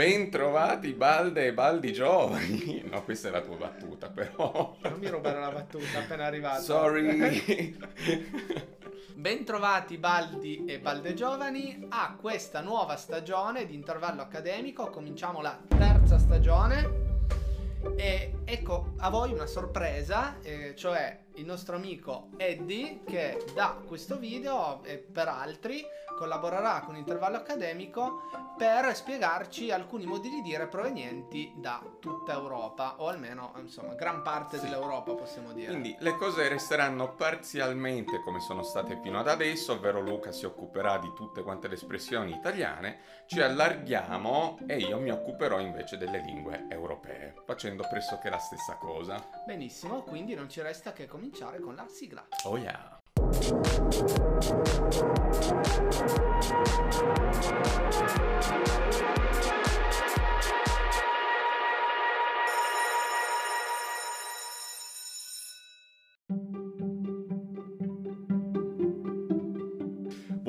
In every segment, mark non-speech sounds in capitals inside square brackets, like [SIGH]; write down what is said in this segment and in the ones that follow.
Bentrovati Balde e Baldi giovani. [LAUGHS] No, questa è la tua battuta, però. Non mi rubare la battuta appena arrivato. Sorry. [LAUGHS] Bentrovati Baldi e Balde giovani a questa nuova stagione di intervallo accademico. Cominciamo la terza stagione. E ecco a voi una sorpresa, eh, cioè il nostro amico Eddie che da questo video e per altri collaborerà con Intervallo Accademico per spiegarci alcuni modi di dire provenienti da tutta Europa o almeno insomma gran parte sì. dell'Europa possiamo dire. Quindi le cose resteranno parzialmente come sono state fino ad adesso, ovvero Luca si occuperà di tutte quante le espressioni italiane, ci allarghiamo e io mi occuperò invece delle lingue europee, facendo pressoché la stessa cosa. Benissimo, quindi non ci resta che cominciare con la sigla. Oh yeah!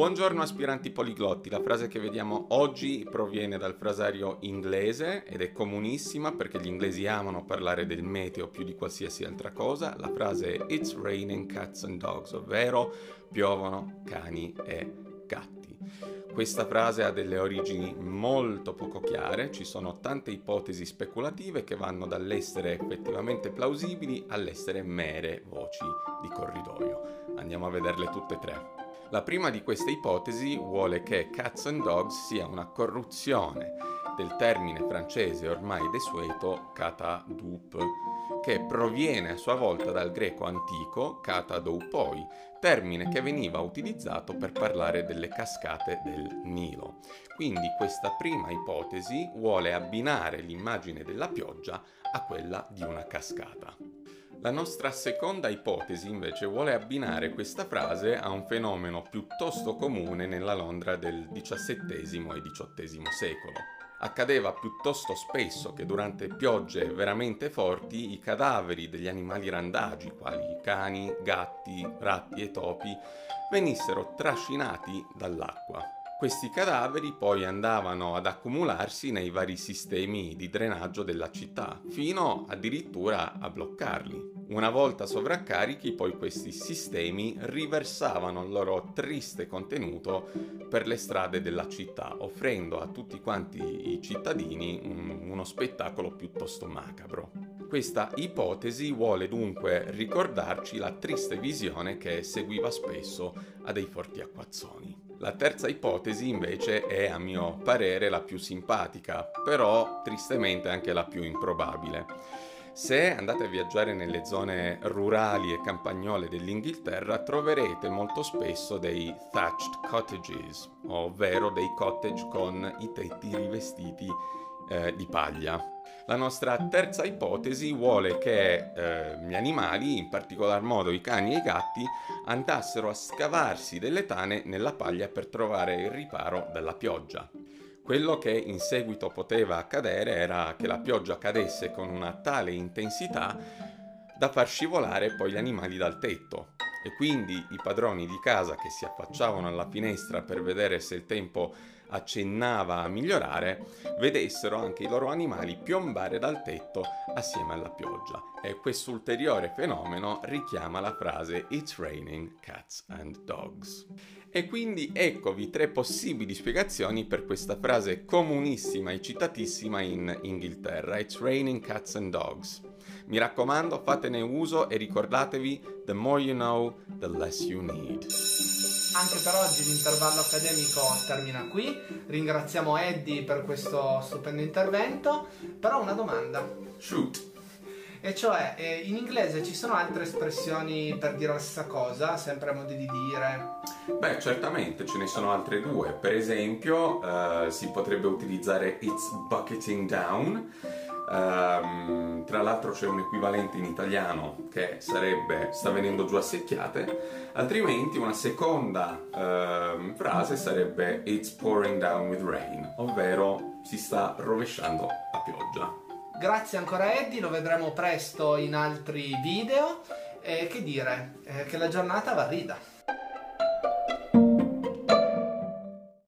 Buongiorno aspiranti poliglotti, la frase che vediamo oggi proviene dal frasario inglese ed è comunissima perché gli inglesi amano parlare del meteo più di qualsiasi altra cosa. La frase è It's raining cats and dogs, ovvero piovono cani e gatti. Questa frase ha delle origini molto poco chiare, ci sono tante ipotesi speculative che vanno dall'essere effettivamente plausibili all'essere mere voci di corridoio. Andiamo a vederle tutte e tre. La prima di queste ipotesi vuole che cats and dogs sia una corruzione del termine francese ormai desueto kata dup, che proviene a sua volta dal greco antico kata doupoi, termine che veniva utilizzato per parlare delle cascate del Nilo. Quindi questa prima ipotesi vuole abbinare l'immagine della pioggia a quella di una cascata. La nostra seconda ipotesi invece vuole abbinare questa frase a un fenomeno piuttosto comune nella Londra del XVII e XVIII secolo. Accadeva piuttosto spesso che durante piogge veramente forti i cadaveri degli animali randagi, quali cani, gatti, ratti e topi, venissero trascinati dall'acqua. Questi cadaveri poi andavano ad accumularsi nei vari sistemi di drenaggio della città, fino addirittura a bloccarli. Una volta sovraccarichi, poi questi sistemi riversavano il loro triste contenuto per le strade della città, offrendo a tutti quanti i cittadini un, uno spettacolo piuttosto macabro. Questa ipotesi vuole dunque ricordarci la triste visione che seguiva spesso a dei forti acquazzoni. La terza ipotesi invece è a mio parere la più simpatica, però tristemente anche la più improbabile. Se andate a viaggiare nelle zone rurali e campagnole dell'Inghilterra troverete molto spesso dei thatched cottages, ovvero dei cottage con i tetti rivestiti eh, di paglia. La nostra terza ipotesi vuole che eh, gli animali, in particolar modo i cani e i gatti, andassero a scavarsi delle tane nella paglia per trovare il riparo dalla pioggia. Quello che in seguito poteva accadere era che la pioggia cadesse con una tale intensità da far scivolare poi gli animali dal tetto. E quindi i padroni di casa che si affacciavano alla finestra per vedere se il tempo accennava a migliorare, vedessero anche i loro animali piombare dal tetto assieme alla pioggia. E questo ulteriore fenomeno richiama la frase It's raining cats and dogs. E quindi eccovi tre possibili spiegazioni per questa frase comunissima e citatissima in Inghilterra, It's raining cats and dogs. Mi raccomando, fatene uso e ricordatevi, the more you know, the less you need. Anche per oggi l'intervallo accademico termina qui. Ringraziamo Eddie per questo stupendo intervento. Però una domanda. Shoot. E cioè, eh, in inglese ci sono altre espressioni per dire la stessa cosa, sempre a modi di dire? Beh, certamente, ce ne sono altre due. Per esempio, uh, si potrebbe utilizzare it's bucketing down Um, tra l'altro c'è un equivalente in italiano che sarebbe sta venendo giù a secchiate, altrimenti una seconda uh, frase sarebbe it's pouring down with rain, ovvero si sta rovesciando a pioggia. Grazie ancora Eddie, lo vedremo presto in altri video. E che dire, eh, che la giornata va rida.